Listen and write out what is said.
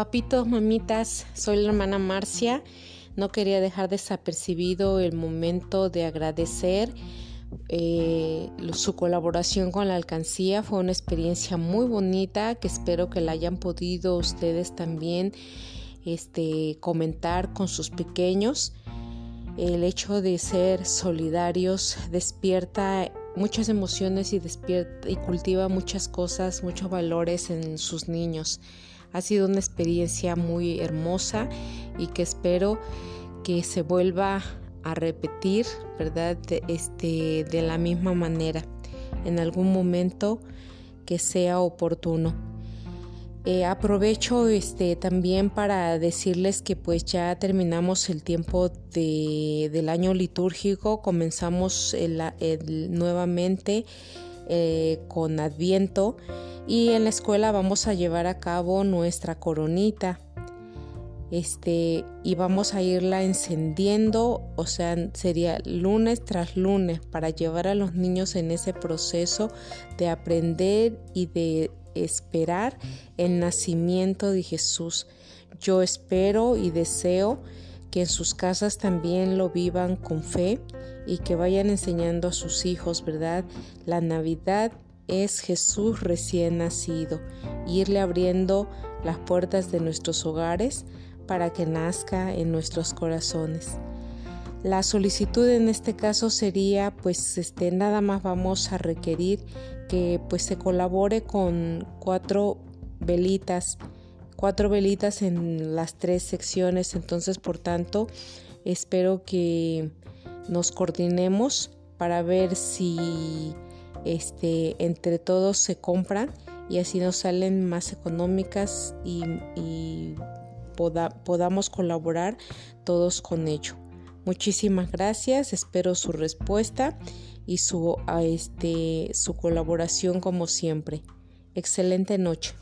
Papitos, mamitas, soy la hermana Marcia. No quería dejar desapercibido el momento de agradecer eh, su colaboración con la alcancía. Fue una experiencia muy bonita que espero que la hayan podido ustedes también este, comentar con sus pequeños. El hecho de ser solidarios despierta muchas emociones y despierta y cultiva muchas cosas, muchos valores en sus niños. Ha sido una experiencia muy hermosa y que espero que se vuelva a repetir, ¿verdad? Este, de la misma manera, en algún momento que sea oportuno. Eh, aprovecho este, también para decirles que pues ya terminamos el tiempo de, del año litúrgico, comenzamos nuevamente eh, con Adviento y en la escuela vamos a llevar a cabo nuestra coronita. Este y vamos a irla encendiendo o sea sería lunes tras lunes para llevar a los niños en ese proceso de aprender y de esperar el nacimiento de Jesús yo espero y deseo que en sus casas también lo vivan con fe y que vayan enseñando a sus hijos, ¿verdad? La Navidad es Jesús recién nacido, irle abriendo las puertas de nuestros hogares para que nazca en nuestros corazones. La solicitud en este caso sería pues este nada más vamos a requerir que pues se colabore con cuatro velitas, cuatro velitas en las tres secciones, entonces por tanto espero que nos coordinemos para ver si este, entre todos se compran y así nos salen más económicas y, podamos colaborar todos con ello. Muchísimas gracias, espero su respuesta y su, este, su colaboración como siempre. Excelente noche.